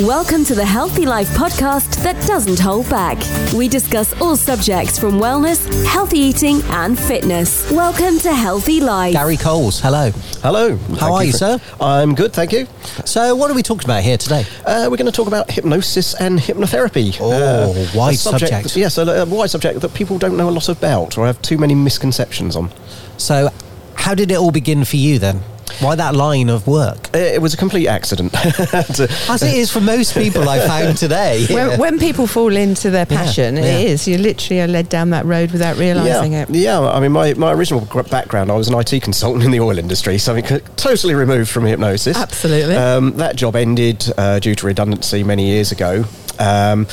Welcome to the Healthy Life podcast that doesn't hold back. We discuss all subjects from wellness, healthy eating, and fitness. Welcome to Healthy Life. Gary Coles, hello. Hello. How are you, for- sir? I'm good, thank you. So, what are we talking about here today? Uh, we're going to talk about hypnosis and hypnotherapy. Oh, Uh, wide a subject. Yes, a, a wide subject that people don't know a lot about or have too many misconceptions on. So, how did it all begin for you then? Why that line of work? It was a complete accident. As it is for most people I found today. When, when people fall into their passion, yeah. it is. You literally are led down that road without realising yeah, it. yeah. I mean, my, my original background, I was an IT consultant in the oil industry, something c- totally removed from hypnosis. Absolutely. Um, that job ended uh, due to redundancy many years ago. Um,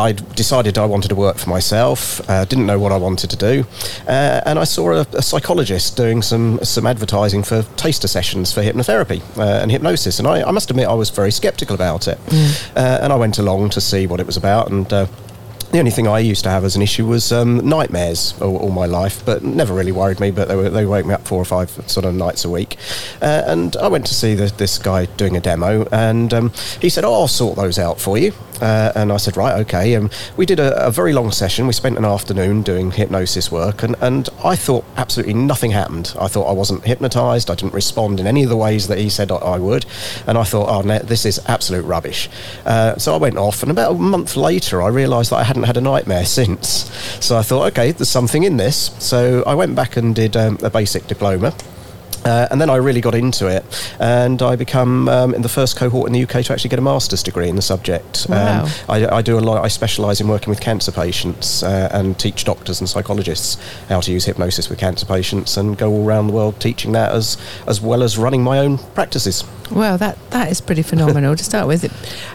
I decided I wanted to work for myself. Uh, didn't know what I wanted to do, uh, and I saw a, a psychologist doing some some advertising for taster sessions for hypnotherapy uh, and hypnosis. And I, I must admit, I was very sceptical about it. Uh, and I went along to see what it was about, and. Uh, the only thing I used to have as an issue was um, nightmares all, all my life, but never really worried me. But they, were, they woke me up four or five sort of nights a week. Uh, and I went to see the, this guy doing a demo, and um, he said, "Oh, I'll sort those out for you." Uh, and I said, "Right, okay." And we did a, a very long session. We spent an afternoon doing hypnosis work, and, and I thought absolutely nothing happened. I thought I wasn't hypnotised. I didn't respond in any of the ways that he said I, would, and I thought, "Oh, no, this is absolute rubbish." Uh, so I went off, and about a month later, I realised that I hadn't had a nightmare since. So I thought, okay, there's something in this. So I went back and did um, a basic diploma. Uh, and then I really got into it, and I become um, in the first cohort in the UK to actually get a master's degree in the subject. Wow. Um, I, I do a lot. I specialise in working with cancer patients uh, and teach doctors and psychologists how to use hypnosis with cancer patients, and go all around the world teaching that as as well as running my own practices. Well, that, that is pretty phenomenal to start with.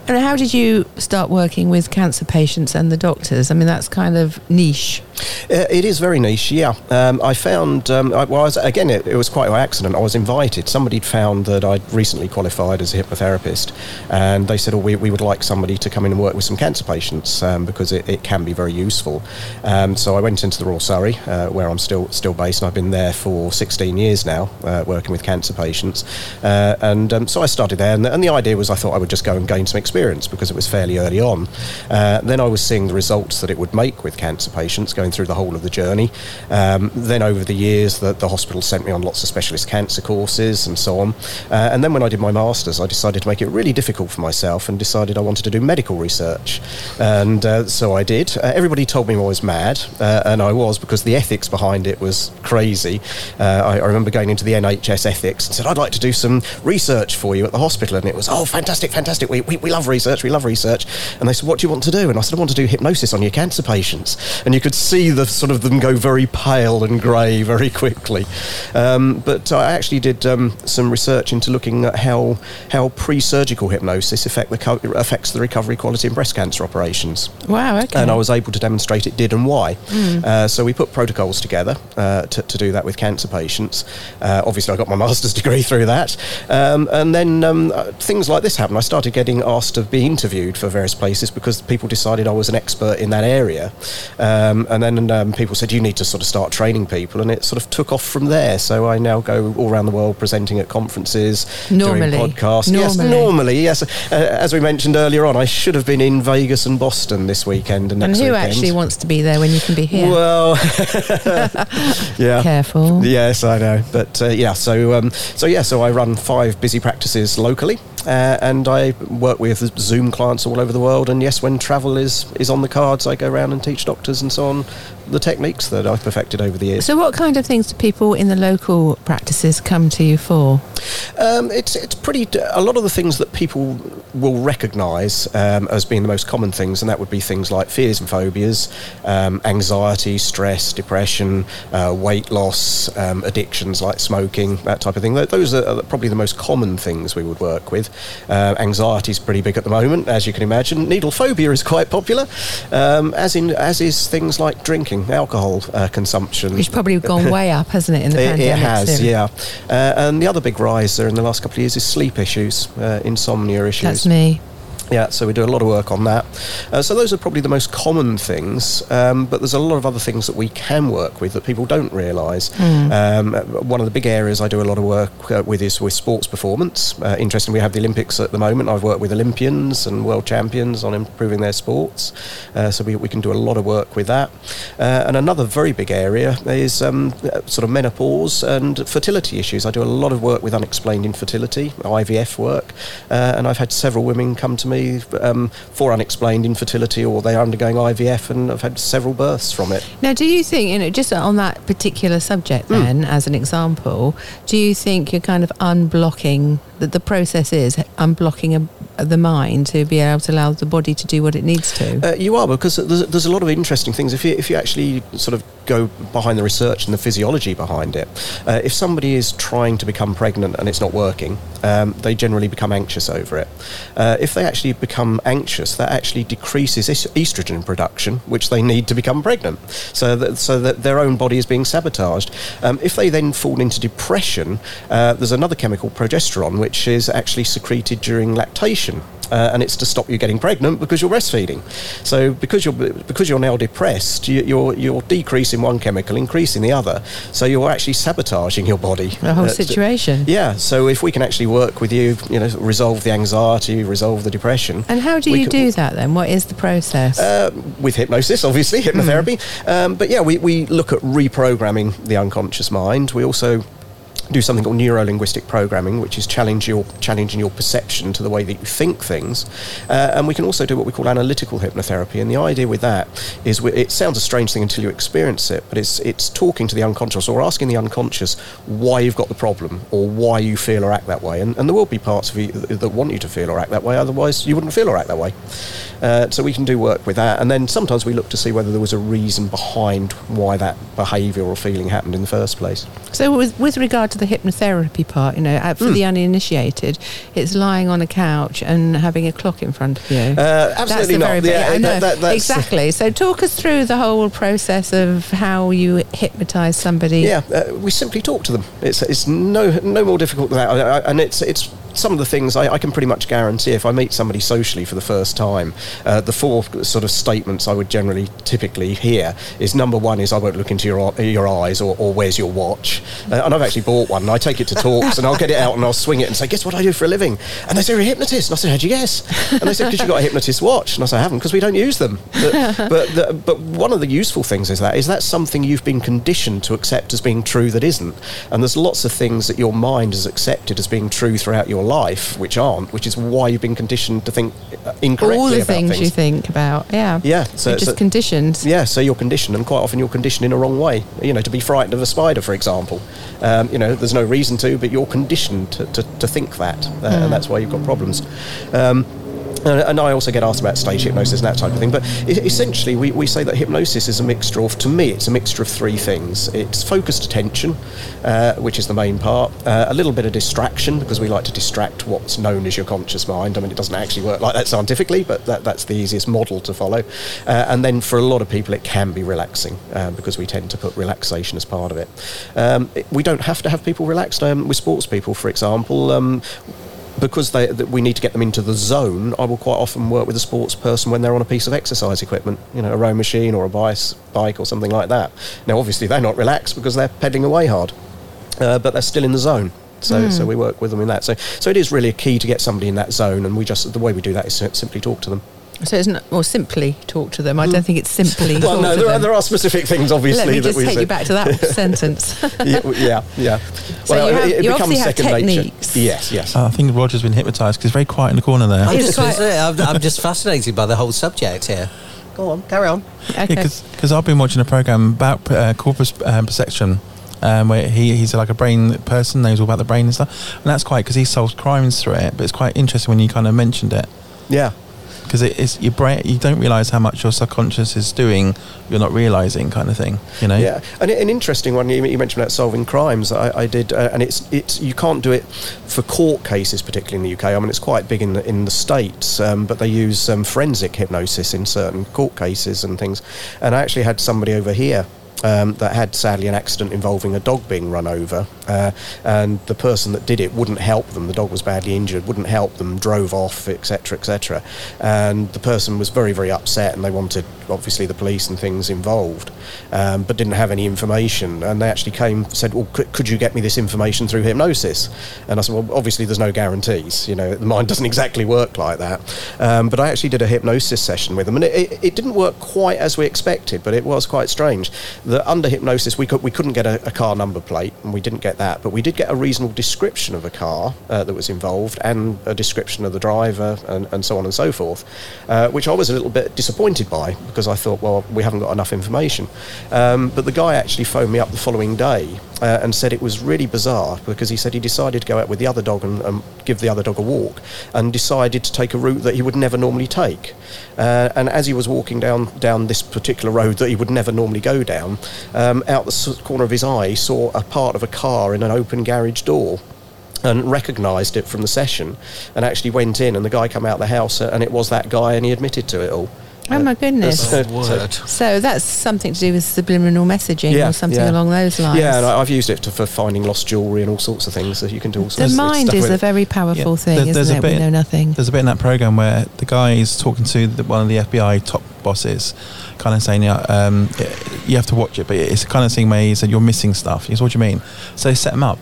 And how did you start working with cancer patients and the doctors? I mean, that's kind of niche. Uh, It is very niche, yeah. Um, I found, um, I, well, I was, again, it, it was quite by accident. I was invited. Somebody'd found that I'd recently qualified as a hypnotherapist, and they said, oh, we, we would like somebody to come in and work with some cancer patients um, because it, it can be very useful. Um, so I went into the Royal Surrey, uh, where I'm still still based, and I've been there for 16 years now, uh, working with cancer patients. Uh, and um, so I started there, and the, and the idea was I thought I would just go and gain some experience because it was fairly early on. Uh, then I was seeing the results that it would make with cancer patients going through the whole of the journey. Um, then over the years, the, the hospital sent me on lots of specialist cancer courses and so on. Uh, and then when I did my masters, I decided to make it really difficult for myself and decided I wanted to do medical research. And uh, so I did. Uh, everybody told me I was mad, uh, and I was because the ethics behind it was crazy. Uh, I, I remember going into the NHS ethics and said, I'd like to do some research for you at the hospital. And it was, oh, fantastic, fantastic. We, we, we love research, we love research. And they said, what do you want to do? And I said, I want to do hypnosis on your cancer patients. And you could see the sort of them go very pale and grey very quickly. Um, but I actually did um, some research into looking at how, how pre-surgical hypnosis affect the co- affects the recovery quality in breast cancer operations Wow, okay. and I was able to demonstrate it did and why. Uh, so we put protocols together uh, to, to do that with cancer patients. Uh, obviously, I got my master's degree through that, um, and then um, uh, things like this happened. I started getting asked to be interviewed for various places because people decided I was an expert in that area, um, and then um, people said you need to sort of start training people, and it sort of took off from there. So I now go all around the world presenting at conferences, Normally. doing podcasts. Yes, Normally. normally, yes. Uh, as we mentioned earlier on, I should have been in Vegas and Boston this weekend and and next who weekend. actually wants to be there when you can be here? Well, yeah. Careful. Yes, I know, but uh, yeah. So, um, so yeah. So I run five busy practices locally, uh, and I work with Zoom clients all over the world. And yes, when travel is is on the cards, I go around and teach doctors and so on the techniques that I've perfected over the years. So, what kind of things do people in the local practices come to you for? Um, it's it's pretty. A lot of the things that people will recognise um, as being the most common things, and that would be things like fears and phobias, um, anxiety, stress, depression, uh, weight loss, um, addictions like smoking, that type of thing. Those are probably the most common things we would work with. Uh, anxiety is pretty big at the moment, as you can imagine. Needle phobia is quite popular, um, as in as is things like drinking, alcohol uh, consumption. It's probably gone way up, hasn't it, in the It, pandemic? it has, yeah. Uh, and the other big rise there in the last couple of years is sleep issues, uh, insomnia issues. That's me. Yeah, so we do a lot of work on that. Uh, so those are probably the most common things, um, but there's a lot of other things that we can work with that people don't realise. Um, one of the big areas I do a lot of work uh, with is with sports performance. Uh, interesting, we have the Olympics at the moment. I've worked with Olympians and world champions on improving their sports, uh, so we, we can do a lot of work with that. Uh, and another very big area is um, uh, sort of menopause and fertility issues. I do a lot of work with unexplained infertility, IVF work, uh, and I've had several women come to me um, for unexplained infertility or they're undergoing IVF and have had several births from it. Now, do you think, you know, just on that particular subject, then, as an example, do you think you're kind of unblocking that the process is unblocking a, the mind to be able to allow the body to do what it needs to? Uh, you are because there's, there's a lot of interesting things. If you if you actually sort of go behind the research and the physiology behind it, uh, if somebody is trying to become pregnant and it's not working, um, they generally become anxious over it. Uh, if they actually become anxious, that actually decreases estrogen production, which they need to become pregnant. So that so that their own body is being sabotaged. Um, if they then fall into depression, uh, there's another chemical, progesterone, which is actually secreted during lactation. Uh, and it's to stop you getting pregnant because you're breastfeeding. So because you're because you're now depressed, you, you're you're decreasing one chemical, increasing the other. So you're actually sabotaging your body. the whole Uh, situation. yeah. So if we can actually work with you, you know, resolve the anxiety, resolve the depression. And how do you can- do that then? What is the process? uh, with hypnosis, obviously, hypnotherapy. Um, but yeah, we, we look at reprogramming the unconscious mind. We also do something called neuro-linguistic programming, which is challenge your challenging your perception to the way that you think things. Uh, and we can also do what we call analytical hypnotherapy. And the idea with that is, we, it sounds a strange thing until you experience it, but it's it's talking to the unconscious or asking the unconscious why you've got the problem or why you feel or act that way. And, and there will be parts of you that want you to feel or act that way. Otherwise, you wouldn't feel or act that way. Uh, so we can do work with that, and then sometimes we look to see whether there was a reason behind why that behaviour or feeling happened in the first place. So, with, with regard to the hypnotherapy part, you know, for the Hmm. uninitiated, it's lying on a couch and having a clock in front of you. Uh, absolutely not. very. Yeah, I know that- that- exactly. So, talk us through the whole process of how you hypnotise somebody. Yeah, uh, we simply talk to them. It's it's no no more difficult than that, and it's it's. Some of the things I, I can pretty much guarantee if I meet somebody socially for the first time, uh, the four sort of statements I would generally typically hear is number one is I won't look into your your eyes or, or where's your watch, uh, and I've actually bought one. and I take it to talks and I'll get it out and I'll swing it and say guess what I do for a living, and they say you're a hypnotist, and I said how'd you guess? And they said because you got a hypnotist watch, and I said I haven't because we don't use them. But but, the, but one of the useful things is that is that something you've been conditioned to accept as being true that isn't, and there's lots of things that your mind has accepted as being true throughout your life which aren't, which is why you've been conditioned to think uh, incorrectly All the about things, things. you think about. Yeah. Yeah, so- You're just so- conditioned. Yeah, so you're conditioned, and quite often you're conditioned in a wrong way. You know, to be frightened of a spider, for example. Um, you know, there's no reason to, but you're conditioned to, to, to think that, uh, and that's why you've got problems. Um, and, I also get asked about stage hypnosis and that type of thing. But essentially, we, we say that hypnosis is a mixture of, to me, it's a mixture of three things. It's focused attention, uh, which is the main part, uh, a little bit of distraction, because we like to distract what's known as your conscious mind. I mean, it doesn't actually work like that scientifically, but that, that's the easiest model to follow. Uh, and then for a lot of people, it can be relaxing, uh, because we tend to put relaxation as part of it. Um, it- we don't have to have people relaxed. Um, with sports people, for example, um, because they, that we need to get them into the zone, I will quite often work with a sports person when they're on a piece of exercise equipment, you know, a row machine or a bice, bike or something like that. Now, obviously, they're not relaxed because they're pedaling away hard, uh, but they're still in the zone. So, so we work with them in that. So, so it is really a key to get somebody in that zone, and we just the way we do that is simply talk to them. So it's not, or simply talk to them. I don't think it's simply. Hmm. Well, talk no, to there are, them. there are specific things, obviously. Let me that just we take say. you back to that sentence. yeah, yeah, yeah. So you have- you obviously have techniques. Yes, yes. Uh, I think Roger's been hypnotised because he's very quiet in the corner there. I'm just, quite- I'm, I'm just fascinated by the whole subject here. Go on, carry on. okay. because I've been watching a program about uh, corpus um, perception. Um, where he, he's like a brain person, knows all about the brain and stuff, and that's quite because he solves crimes through it. But it's quite interesting when you kind of mentioned it Yeah. Because it is your brain. You don't realize how much your subconscious is doing. You're not realizing, kind of thing. You know. Yeah, and an interesting one you, mentioned about solving crimes. I, I did, uh, and it's it's you can't do it for court cases, particularly in the UK. I mean, it's quite big in the in the states, um, but they use um, forensic hypnosis in certain court cases and things. And I actually had somebody over here. Um, that had sadly an accident involving a dog being run over, uh, and the person that did it wouldn't help them. The dog was badly injured, wouldn't help them, drove off, etc., etc. And the person was very, very upset, and they wanted obviously the police and things involved, um, but didn't have any information. And they actually came, said, "Well, could, could you get me this information through hypnosis?" And I said, "Well, obviously there's no guarantees. You know, the mind doesn't exactly work like that." Um, but I actually did a hypnosis session with them, and it, it, it didn't work quite as we expected, but it was quite strange. That under hypnosis we could we couldn't get a, a car number plate, and we didn't get that, but we did get a reasonable description of a car uh, that was involved and a description of the driver and, and so on and so forth, uh, which I was a little bit disappointed by because I thought, well, we haven't got enough information. Um, but the guy actually phoned me up the following day uh, and said it was really bizarre because he said he decided to go out with the other dog and, and give the other dog a walk and decided to take a route that he would never normally take. Uh, and as he was walking down down this particular road that he would never normally go down, um, out the corner of his eye, he saw a part of a car in an open garage door. And recognised it from the session, and actually went in, and the guy come out the house, uh, and it was that guy, and he admitted to it all. Oh my goodness. Uh, Oh, word. So that's something to do with subliminal messaging Yeah, or something yeah. along those lines. Yeah, and I, I've used it to, for finding lost jewellery and all sorts of things. So you can do all the sorts of mind stuff is a it. very powerful Yeah. thing, There- there's isn't a it? we bit- know nothing. There's a bit in that program where the guy is talking to the, one of the FBI top bosses, kind of saying, "Yeah, um, you have to watch it," but it's kind of thing where he said, "You're missing stuff." He said, "What do you mean?" So set him up.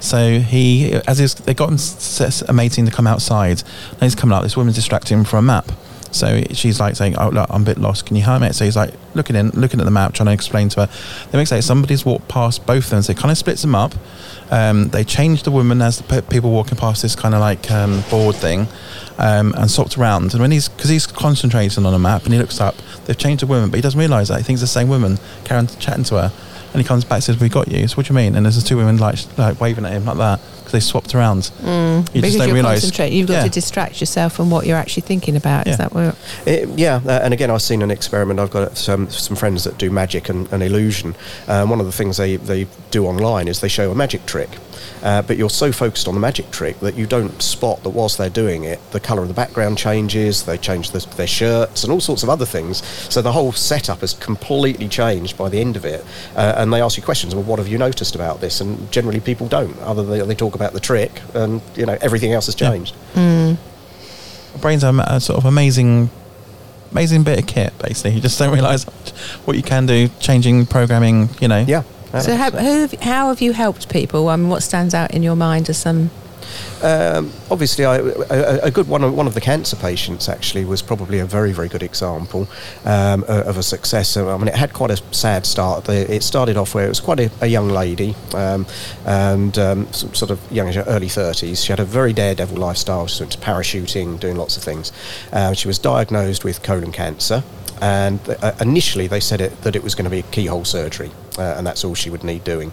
So he, as he's, they got a mating to come outside, and he's coming up. This woman's distracting him for a map. So she's like saying, "Oh, look, I'm a bit lost. Can you help me?" So he's like looking in, looking at the map, trying to explain to her. They make say somebody's walked past both of them. So it kind of splits them up. Um, they changed the woman as the pe- people walking past this kind of like um, board thing, um, and swapped around. And when he's because he's concentrating on a map and he looks up, they've changed the woman, but he doesn't realise that. He thinks the same woman. Karen chatting to her, and he comes back and says, "We got you." So what do you mean? And there's the two women like like waving at him like that because they swapped around. You Mm. because just don't you're realise. concentrating, you've got Yeah. to distract yourself from what you're actually thinking about. Yeah. Is that what? It, yeah, uh, and again, I've seen an experiment. I've got some some friends that do magic and, and illusion. Um, one of the things they, they do online is they show a magic trick, uh, but you're so focused on the magic trick that you don't spot that whilst they're doing it, the colour of the background changes. They change the, their shirts and all sorts of other things. So the whole setup has completely changed by the end of it. Uh, and they ask you questions. Well, what have you noticed about this? And generally, people don't. Other than they talk about the trick, and you know everything else has Yeah. changed. Mm. brain's are a sort of amazing amazing bit of kit basically you just don't realize what you can do changing programming you know Yeah. So how, who have, how have you helped people? I mean, what stands out in your mind as some? Um, obviously, I, a, a good one. Of, one of the cancer patients actually was probably a very, very good example um, of a success. I mean, it had quite a sad start. It started off where it was quite a, a young lady, um, and um, sort of young, early thirties. She had a very daredevil lifestyle. She went to parachuting, doing lots of things. Uh, she was diagnosed with colon cancer. And uh, initially, they said it, that it was going to be keyhole surgery, uh, and that's all she would need doing.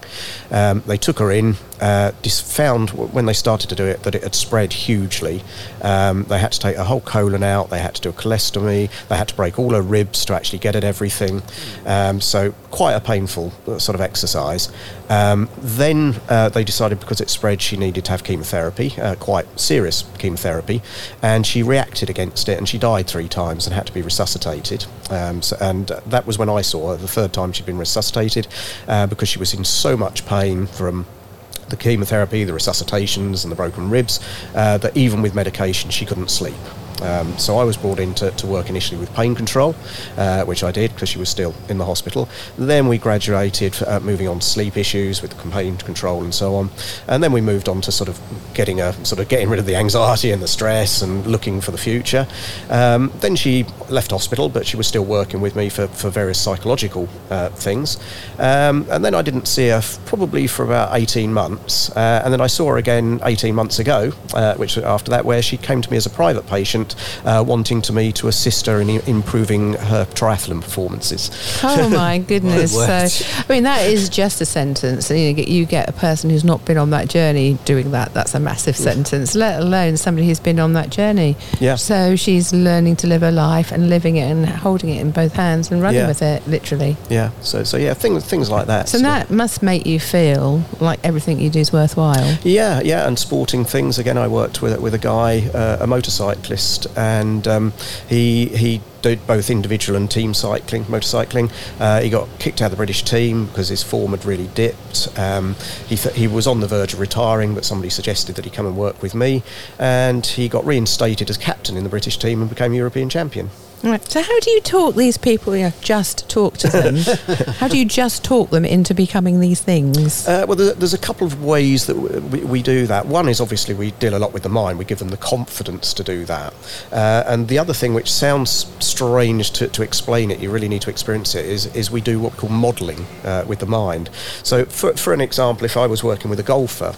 Um, they took her in, uh, found when they started to do it that it had spread hugely. Um, they had to take her whole colon out, they had to do a colostomy, they had to break all her ribs to actually get at everything. Um, so, quite a painful uh, sort of exercise. Um, then uh, they decided because it spread, she needed to have chemotherapy, uh, quite serious chemotherapy, and she reacted against it and she died three times and had to be resuscitated. Um, so, and uh, that was when I saw her, the third time she'd been resuscitated, uh, because she was in so much pain from the chemotherapy, the resuscitations, and the broken ribs, uh, that even with medication, she couldn't sleep. Um, so I was brought in to, to work initially with pain control, uh, which I did because she was still in the hospital. Then we graduated, uh, moving on to sleep issues with pain control and so on. And then we moved on to sort of getting a sort of getting rid of the anxiety and the stress and looking for the future. Um, then she left hospital, but she was still working with me for, for various psychological uh, things. Um, and then I didn't see her f- probably for about 18 months. Uh, and then I saw her again 18 months ago, uh, which was after that, where she came to me as a private patient, uh, wanting to me to assist her in i- improving her triathlon performances. Oh my goodness! So, I mean, that is just a sentence. You, know, you get a person who's not been on that journey doing that. That's a massive sentence. Let alone somebody who's been on that journey. Yeah. So she's learning to live her life and living it and holding it in both hands and running Yeah. with it, literally. Yeah, so so yeah, things things like that. So that must make you feel like everything you do is worthwhile. Yeah, yeah, and sporting things. Again, I worked with with a guy, uh, a motorcyclist, and um, he he did both individual and team cycling, motorcycling. Uh, he got kicked out of the British team because his form had really dipped. Um, he, th- he was on the verge of retiring, but somebody suggested that he come and work with me, and he got reinstated as captain in the British team and became European champion. Right. So how do you talk these people? Yeah, just talk to them. how do you just talk them into becoming these things? Uh, well, there- there's a couple of ways that we, we do that. One is obviously we deal a lot with the mind. We give them the confidence to do that. Uh, and the other thing, which sounds strange to, to explain it, you really need to experience it, is, is we do what we call modelling uh, with the mind. So, for, for an example, if I was working with a golfer,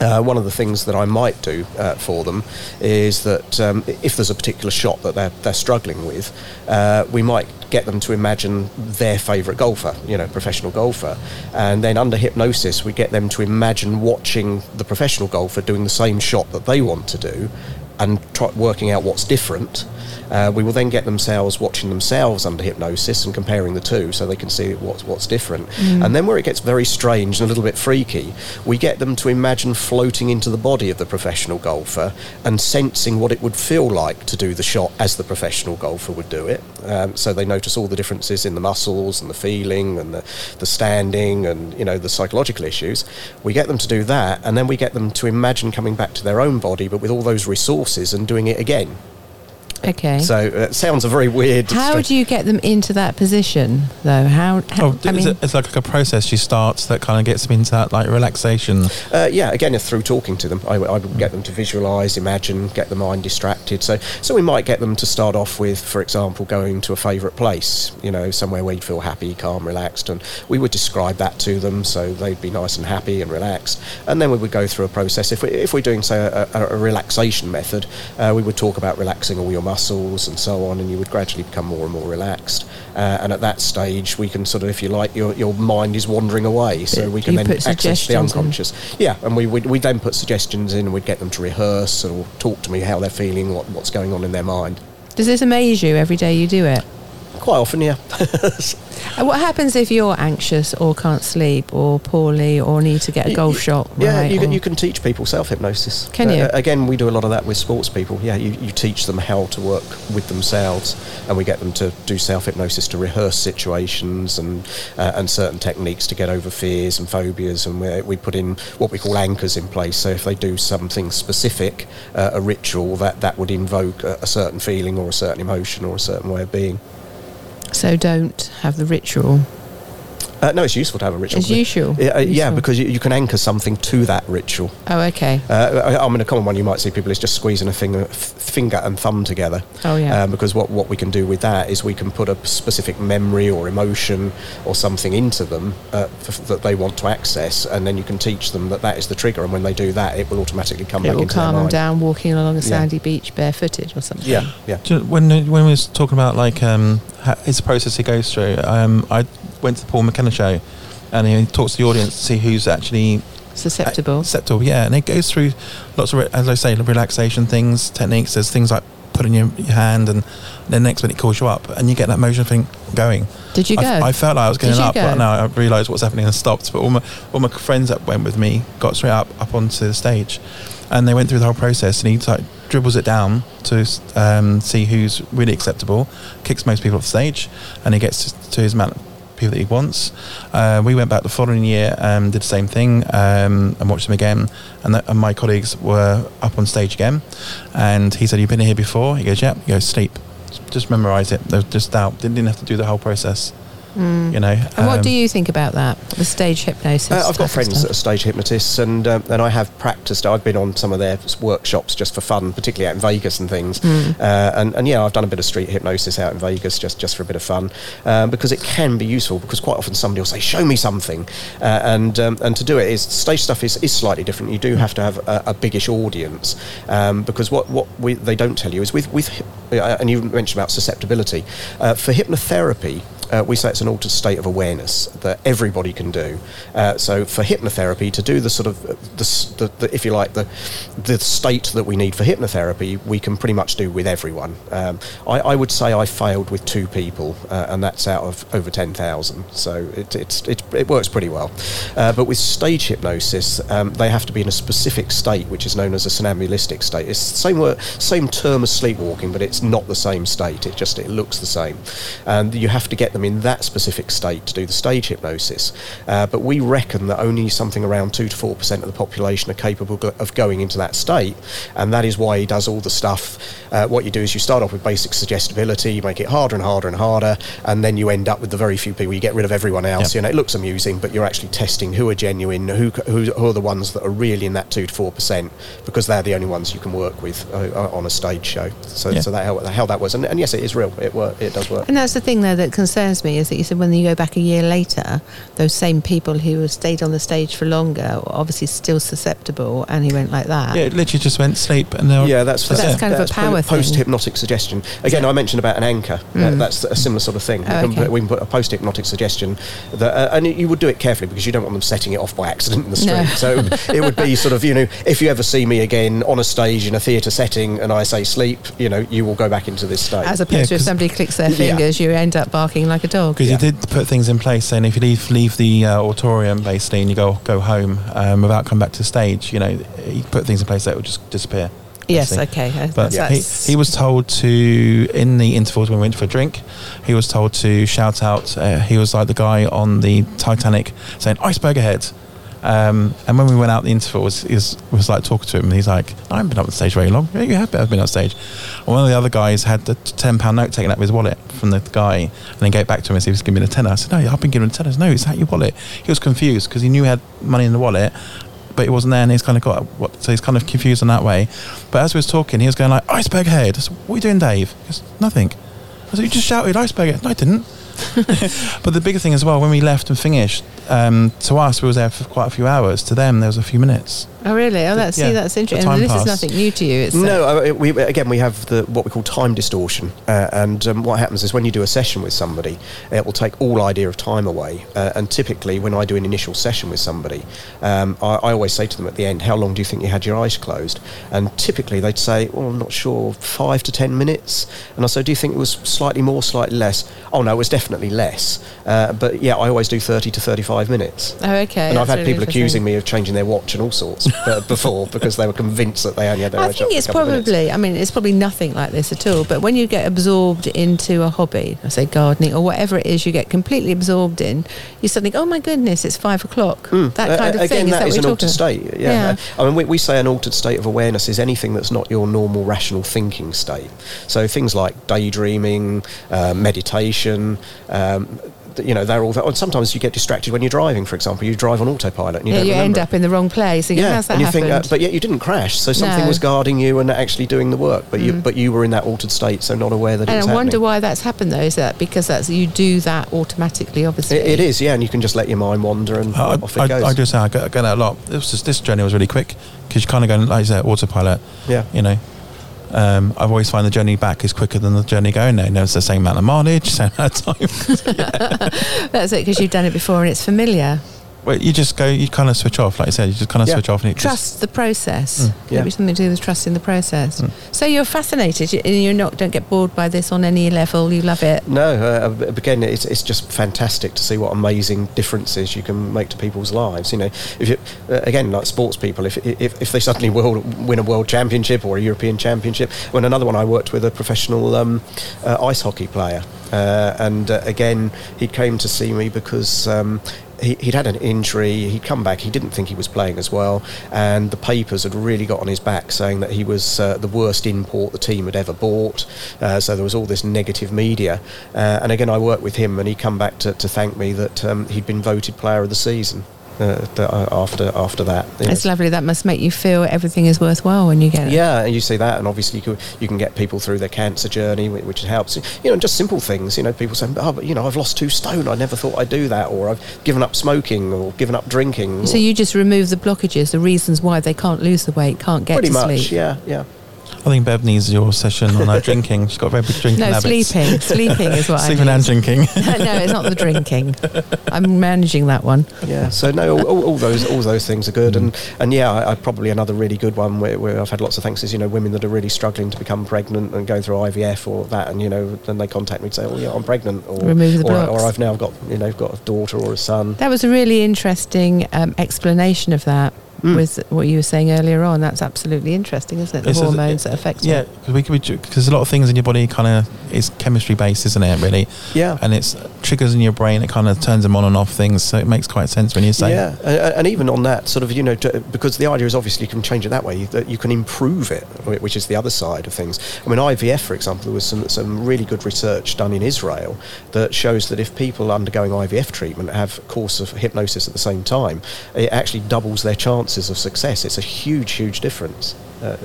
uh, one of the things that I might do uh, for them is that um, if there's a particular shot that they're, they're struggling with, uh, we might get them to imagine their favourite golfer, you know, professional golfer. And then under hypnosis, we get them to imagine watching the professional golfer doing the same shot that they want to do and try working out what's different. Uh, we will then get themselves watching themselves under hypnosis and comparing the two so they can see what's, what's different. And then where it gets very strange and a little bit freaky, we get them to imagine floating into the body of the professional golfer and sensing what it would feel like to do the shot as the professional golfer would do it. Um, so they notice all the differences in the muscles and the feeling and the, the standing and you know the psychological issues. We get them to do that, and then we get them to imagine coming back to their own body, but with all those resources and doing it again. Okay. So uh, it sounds a very weird. how strange- do you get them into that position, though? How? how Oh, I is mean, it, it's like a process you start that kind of gets them into that like relaxation. Uh, yeah, again, it's through talking to them, I, I would get them to visualise, imagine, get the mind distracted. So, so we might get them to start off with, for example, going to a favourite place, you know, somewhere where you'd feel happy, calm, relaxed, and we would describe that to them so they'd be nice and happy and relaxed. And then we would go through a process. If, we, if we're doing, say, a, a, a relaxation method, uh, we would talk about relaxing all your muscles and so on, and you would gradually become more and more relaxed. Uh, and at that stage, we can sort of, if you like, your, your mind is wandering away, so we can You then access the suggestions in. unconscious. Yeah, and we we then put suggestions in, and we'd get them to rehearse or talk to me how they're feeling, what, what's going on in their mind. does this amaze you every day you do it? Quite often, yeah. And what happens if you're anxious or can't sleep or poorly or need to get a golf shot? Yeah, right, you, can, you can teach people self hypnosis. Can you? again, we do a lot of that with sports people. Yeah, you, you teach them how to work with themselves, and we get them to do self hypnosis to rehearse situations and uh, and certain techniques to get over fears and phobias. And we, we put in what we call anchors in place. So if they do something specific, uh, a ritual that that would invoke a, a certain feeling or a certain emotion or a certain way of being. So don't have the ritual. Uh, no, it's useful to have a ritual. It's usual. Yeah, uh, yeah because you, you can anchor something to that ritual. Oh, okay. Uh, I, I mean, a common one you might see people is just squeezing a finger, f- finger and thumb together. Oh, yeah. Um, because what, what we can do with that is we can put a specific memory or emotion or something into them uh, f- that they want to access, and then you can teach them that that is the trigger, and when they do that, it will automatically come It back will into their calm them down walking along a Yeah. sandy beach barefooted or something. Yeah, yeah. When when we was talking about like um, how, it's a process he goes through, um, I went to the Paul McKenna show, and he talks to the audience to see who's actually Susceptible. Acceptable, yeah. And it goes through lots of, as I say, relaxation things, techniques. There's things like putting your, your hand, and then next minute it calls you up, and you get that motion thing going. Did you I, go? I felt like I was getting up, go? but now I realised what's happening and stopped. But all my all my friends that went with me got straight up up onto the stage, and they went through the whole process. And he like dribbles it down to um, see who's really acceptable, kicks most people off stage, and he gets to, to his amount of people that he wants. Uh, we went back the following year, um, did the same thing, um, and watched them again. And, that, and my colleagues were up on stage again, and he said, "You've been here before." He goes, "Yep." He goes, "Sleep." Just memorize it. Just out. Didn't have to do the whole process. You know. Mm. And what um, do you think about that? The stage hypnosis. Uh, I've got friends that are stage hypnotists, and um, and I have practiced. I've been on some of their workshops just for fun, particularly out in Vegas and things. Hmm. Uh, and and yeah, I've done a bit of street hypnosis out in Vegas just just for a bit of fun, um, because it can be useful. Because quite often somebody will say, "Show me something," uh, and um, and to do it is stage stuff is, is slightly different. You do have to have a, a biggish audience, um, because what what we, they don't tell you is with with uh, and you mentioned about susceptibility uh, for hypnotherapy. uh, we say it's an altered state of awareness that everybody can do. Uh, so for hypnotherapy, to do the sort of the, the, the if you like the the state that we need for hypnotherapy, we can pretty much do with everyone. Um, I, I would say I failed with two people, uh, and that's out of over ten thousand. So it, it's it, it works pretty well. Uh, but with stage hypnosis, um, they have to be in a specific state, which is known as a somnambulistic state. It's the same word, same term as sleepwalking, but it's not the same state. It just it looks the same, and you have to get them in that specific state to do the stage hypnosis. Uh, but we reckon that only something around two to four percent of the population are capable of going into that state, and that is why he does all the stuff. Uh, what you do is you start off with basic suggestibility, you make it harder and harder and harder, and then you end up with the very few people. You get rid of everyone else. Yep. You know, it looks amusing, but you're actually testing who are genuine, who, who, who are the ones that are really in that two to four percent, because they're the only ones you can work with uh, uh, on a stage show. So, Yeah. so that how, how that was, and, and yes, it is real. It work, it does work. And that's the thing, though, that concerns me is that you said when you go back a year later, those same people who have stayed on the stage for longer are obviously still susceptible, and he went like that. Yeah, it literally just went sleep and they're Yeah, that's But that's it. kind of a power. Post hypnotic suggestion. Again, I mentioned about an anchor. Uh, that's a similar sort of thing. Oh, we, can okay. put, we can put a post hypnotic suggestion, that, uh, and you would do it carefully because you don't want them setting it off by accident in the street. No. So it would be sort of you know, if you ever see me again on a stage in a theatre setting and I say sleep, you know, you will go back into this state. As opposed Yeah, to if 'cause- somebody clicks their Yeah. fingers, you end up barking like a dog. Because Yeah. did put things in place saying if you leave leave the uh, auditorium basically and you go go home um, without coming back to the stage, you know, you put things in place that would just disappear. Yes, okay. But that's- he, he was told to, in the intervals when we went for a drink, he was told to shout out. Uh, he was like the guy on the Titanic saying, iceberg ahead. Um, and when we went out the intervals, he was, was like talking to him, and he's like, I haven't been up on stage very long. Yeah, you have been, been on stage. And one of the other guys had the £10 note taken out of his wallet from the guy, and then gave it back to him and said, he was giving me the tenner. I said, No, I've been given a tenner. No, it's out your wallet. He was confused because he knew he had money in the wallet, but it wasn't there, and he's kind of got what, so he's kind of confused in that way. But as we was talking, he was going like, "Iceberg head." I said, "What are you doing, Dave?" He goes, "Nothing." I said, "You just shouted iceberg head." No, I didn't. but the bigger thing as well, when we left and finished, um, to us we was there for quite a few hours. To them, there was a few minutes. Oh, really? Oh, that's, Yeah, see, that's interesting. time This is nothing new to you. It's, No, uh, we, again, we have the what we call time distortion, uh, and um, what happens is when you do a session with somebody, it will take all idea of time away. Uh, and typically, when I do an initial session with somebody, um, I, I always say to them at the end, "How long do you think you had your eyes closed?" And typically, they'd say, "Well, I'm not sure, five to ten minutes." And I say, "Do you think it was slightly more, slightly less?" Oh no, it was definitely less. Uh, but yeah, I always do thirty to thirty-five minutes. oh, okay. and I've had really people accusing me of changing their watch and all sorts uh, before because they were convinced that they only had their I eyes shut think it's probably, I mean, it's probably nothing like this at all. But when you get absorbed into a hobby, I say gardening or whatever it is, you get completely absorbed in, you suddenly go, oh my goodness, it's five o'clock. That Uh, kind of again, thing. Is that that is an altered talking state. Yeah. Yeah. Uh, I mean, we, we say an altered state of awareness is anything that's not your normal rational thinking state. So things like daydreaming, uh, meditation. Um, you know, they're all. And sometimes you get distracted when you're driving. For example, you drive on autopilot and you Yeah, don't you remember. end up in the wrong place. And you go, yeah, how's that and you happened? think, uh, but yet you didn't crash, so something No. Mm. was guarding you and actually doing the work. But you, but you were in that altered state, so not aware that it and was I wonder happening. why that's happened though. Is that because that's you do that automatically? Obviously, It, it is, yeah, and you can just let your mind wander and I, off it goes. I do say I get, I get that a lot. This was, this journey was really quick because you're kind of going like you said, autopilot. Yeah. You know, um, I've always find the journey back is quicker than the journey going there. You know, it's the same amount of mileage, same amount of time. that's it because you've done it before and it's familiar. Well, you just go, you kind of switch off, like you said, you just kind of Yeah. switch off and it just Trust the process. yeah. Maybe something to do with trusting the process. Mm. So you're fascinated, you- and you're not don't get bored by this on any level. You love it. No, uh, again, it's, it's just fantastic to see what amazing differences you can make to people's lives. You know, if you, uh, again, like sports people, if, if, if they suddenly world, win a world championship or a European championship, when another one I worked with a professional um, uh, ice hockey player, uh, and uh, again, he came to see me because. Um, he, he'd had an injury. He'd come back. He didn't think he was playing as well, and the papers had really got on his back, saying that he was uh, the worst import the team had ever bought. Uh, so there was all this negative media. Uh, and again, I worked with him, and he come back to, to thank me that um, he'd been voted Player of the Season. Uh, uh, after after that, know. It's lovely. That must make you feel everything is worthwhile when you get it. Yeah, and you see that, and obviously you can, you can get people through their cancer journey, whi- which helps. You know, just simple things. You know, people say, "Oh, but you know, I've lost two stone. I never thought I'd do that," or "I've given up smoking," or "given up drinking." So or- you just remove the blockages, the reasons why they can't lose the weight, can't get pretty to much, sleep. yeah, yeah. I think Bev needs your session on her drinking. She's got very big drinking No, habits. sleeping. Sleeping is what Sleeping I and drinking. no, it's not the drinking. I'm managing that one. Yeah, so no, all, all, all those all those things are good, and and yeah, I, I probably another really good one where, where I've had lots of thanks is you know women that are really struggling to become pregnant and go through IVF or that, and you know then they contact me and say, oh yeah, I'm pregnant, or Remove the or, or I've now got you know got a daughter or a son. That was a really interesting um, explanation of that. Mm. With what you were saying earlier on, that's absolutely interesting, isn't it? The It's a- hormones that affect Yeah, because we could be because a lot of things in your body kind of is chemistry based, isn't it? Really, Yeah. and it's triggers in your brain. It kind of turns them on and off things, so it makes quite sense when you say. Yeah, and, and even on that sort of, you know, because the idea is obviously you can change it that way, that you can improve it, which is the other side of things. I mean, IVF, for example, there was some, some really good research done in Israel that shows that if people undergoing IVF treatment have a course of hypnosis at the same time, it actually doubles their chances of success. It's a huge, huge difference. Uh,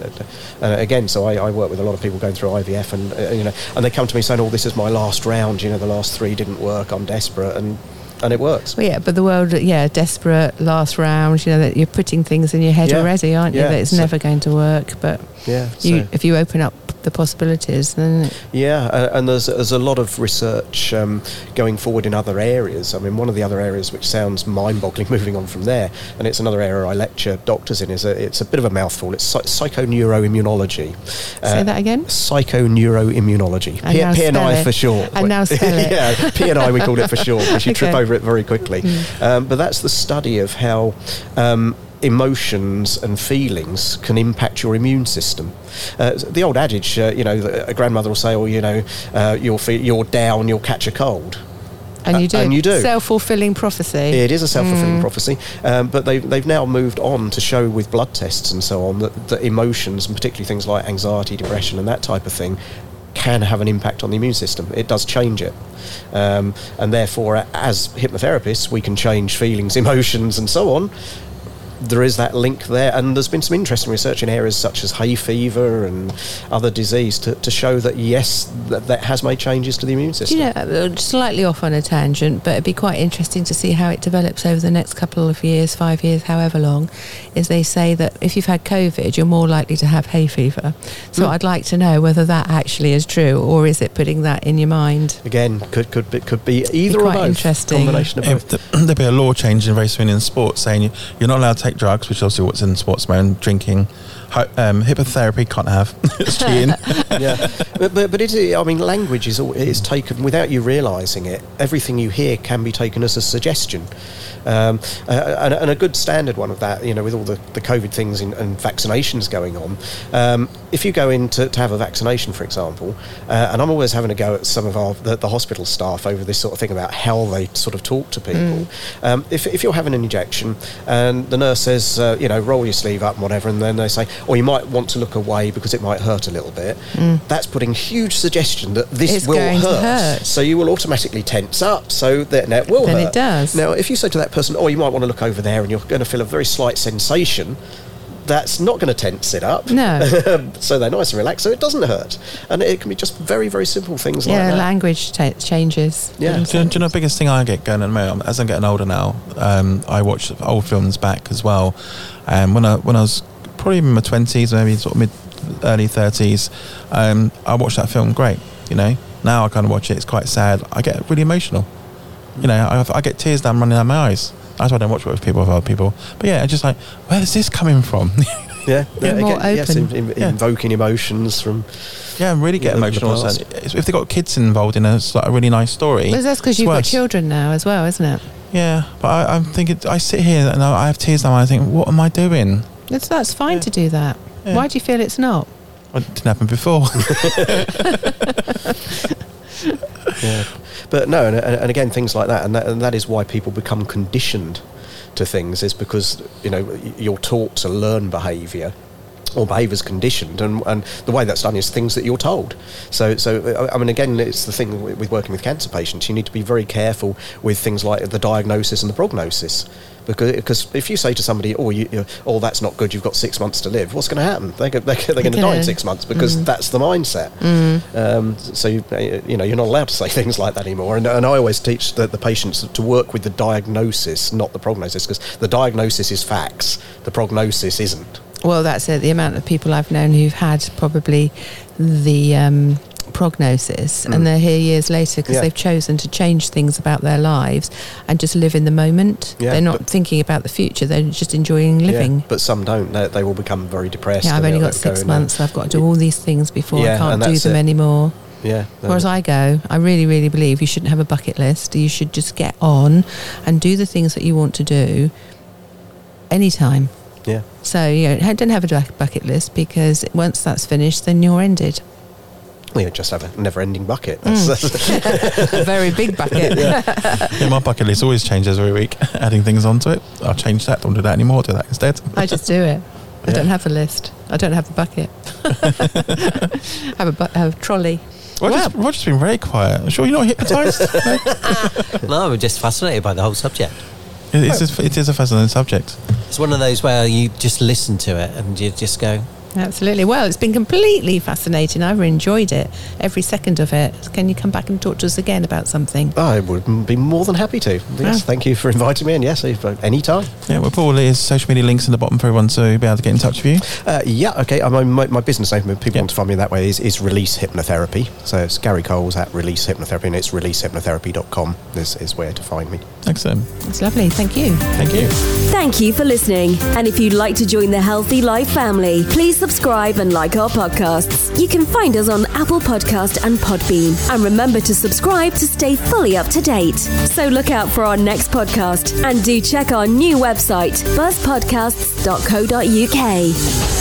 uh, again, so I, I work with a lot of people going through IVF, and uh, you know, and they come to me saying, "Oh, this is my last round. You know, the last three didn't work. I'm desperate," and and it works. Well, yeah, but the world, yeah, desperate last round. You know that you're putting things in your head Yeah. already, aren't you? Yeah, That it's so- never going to work. But Yeah. you, so- if you open up the possibilities, then Yeah, uh, and there's there's a lot of research um, going forward in other areas. I mean, one of the other areas which sounds mind-boggling, moving on from there, and it's another area I lecture doctors in. Is a, it's a bit of a mouthful. It's psy- psychoneuroimmunology. say that again. Psychoneuroimmunology. P- now P and I it. for short. And now spell it. yeah, P and I we called it for short because you trip Okay. Over it very quickly. Um, but that's the study of how. Um, emotions and feelings can impact your immune system. Uh, the old adage, uh, you know, a grandmother will say, "Oh, you know, uh, you're down, you'll catch a cold." And you do. Uh, and you do. Self fulfilling prophecy. It is a self-fulfilling prophecy, um, but they've, they've now moved on to show with blood tests and so on that, that emotions, and particularly things like anxiety, depression, and that type of thing, can have an impact on the immune system. It does change it, um, and therefore, as hypnotherapists, we can change feelings, emotions, and so on. There is that link there, and there's been some interesting research in areas such as hay fever and other disease to, to show that yes, that, that has made changes to the immune Do system. you know, uh, slightly off on a tangent, but it'd be quite interesting to see how it develops over the next couple of years, five years, however long. Is they say that if you've had COVID, you're more likely to have hay fever. So Hmm. I'd like to know whether that actually is true, or is it putting that in your mind? Again, could could be, could be either or quite both. interesting. Combination of both. There'll be a law change in very soon in sports saying you- you're not allowed to take drugs, which is obviously what's in sports, man, drinking. Um, hypnotherapy can't have. it's cheating. yeah, but but, but it I mean, language is is taken without you realising it. Everything you hear can be taken as a suggestion, um, and, and a good standard one of that, you know, with all the, the COVID things and, and vaccinations going on. Um, if you go in to, to have a vaccination, for example, uh, and I'm always having a go at some of our the, the hospital staff over this sort of thing about how they sort of talk to people. Um, if if you're having an injection and the nurse says, uh, you know, roll your sleeve up and whatever, and then they say, or you might want to look away because it might hurt a little bit. That's putting huge suggestion that this It's will hurt. hurt. So you will automatically tense up. So that it will Then it does. Now, if you say to that person, "Oh, you might want to look over there," and you're going to feel a very slight sensation. That's not going to tense it up. No. so they're nice and relaxed, so it doesn't hurt. And it can be just very, very simple things like yeah, that. language ta changes. Yeah. Do, you- do you know the biggest thing I get going at the moment? As I'm getting older now, um, I watch old films back as well. And when I when I was probably in my twenties, maybe sort of mid early thirties, um, I watched that film. Great, you know. Now I kind of watch it. It's quite sad. I get really emotional. You know, I, I get tears down running down my eyes. That's why I don't watch it with people with other people. But yeah, it's just like, where is this coming from? Yeah, Be more yes, open. in, in, Yeah. invoking emotions from. yeah, and really get Yeah, the- the emotional. So past. it's- if they've got kids involved in a, it's like a really nice story, Well, that's because you've got children now as well, isn't it? Yeah, but I, I'm thinking. I sit here and I have tears now. And I think, what am I doing? That's, that's fine Yeah. to do that. Yeah. Why do you feel it's not? Well, It didn't happen before. Yeah. But no, and, and again, things like that, and that, and that is why people become conditioned to things, is because you know you're taught to learn behaviour. Or behaviour's conditioned, and, and the way that's done is things that you're told. So, so I mean, again, it's the thing with working with cancer patients. You need to be very careful with things like the diagnosis and the prognosis, because because if you say to somebody, "Oh, you, you, oh, that's not good. You've got six months to live," what's going to happen? They're, they're, they're going to die in six months because that's the mindset. Um, so you, you know you're not allowed to say things like that anymore. And, and I always teach the, the patients to work with the diagnosis, not the prognosis, because the diagnosis is facts. The prognosis isn't. Well, that's it. The amount of people I've known who've had probably the um, prognosis and they're here years later because Mm. Yeah. they've chosen to change things about their lives and just live in the moment. Yeah, they're not thinking about the future, they're just enjoying living. Yeah, but some don't. They, they will become very depressed. Yeah, I've only got go six months. I've got to do all these things before I can't do them it. anymore. Yeah. Whereas I go, I really, really believe you shouldn't have a bucket list. You should just get on and do the things that you want to do anytime. Yeah. So you know, don't have a bucket list because once that's finished, then you're ended. We just have a never-ending bucket. Mm. That's, a very big bucket. Yeah, my bucket list always changes every week, adding things onto it. I'll change that, don't do that anymore, do that instead. I just do it. I Yeah. don't have a list. I don't have a bucket. I have a, bu- have a trolley. Roger's, Roger's been very quiet. I'm sure you're not hypnotised. no? No, I'm just fascinated by the whole subject. It is, it is a fascinating subject. It's one of those where you just listen to it and you just go, Absolutely. Well, it's been completely fascinating. I've enjoyed it, every second of it. Can you come back and talk to us again about something? I would be more than happy to. Yes, Ah. thank you for inviting me. And yes, if, uh, any time. Yeah, we'll put all his social media links in the bottom for everyone to be able to get in touch with you. Uh, yeah, okay. I mean, my, my business name, if people Yeah. want to find me that way, is, is Release Hypnotherapy. So it's Gary Coles at Release Hypnotherapy, and it's releasehypnotherapy.com is, is where to find me. Excellent. It's lovely. Thank you. Thank you. Thank you for listening. And if you'd like to join the Healthy Life family, please subscribe and like our podcasts. You can find us on Apple Podcast and Podbean. And remember to subscribe to stay fully up to date. So look out for our next podcast and do check our new website, buzzpodcasts.co.uk.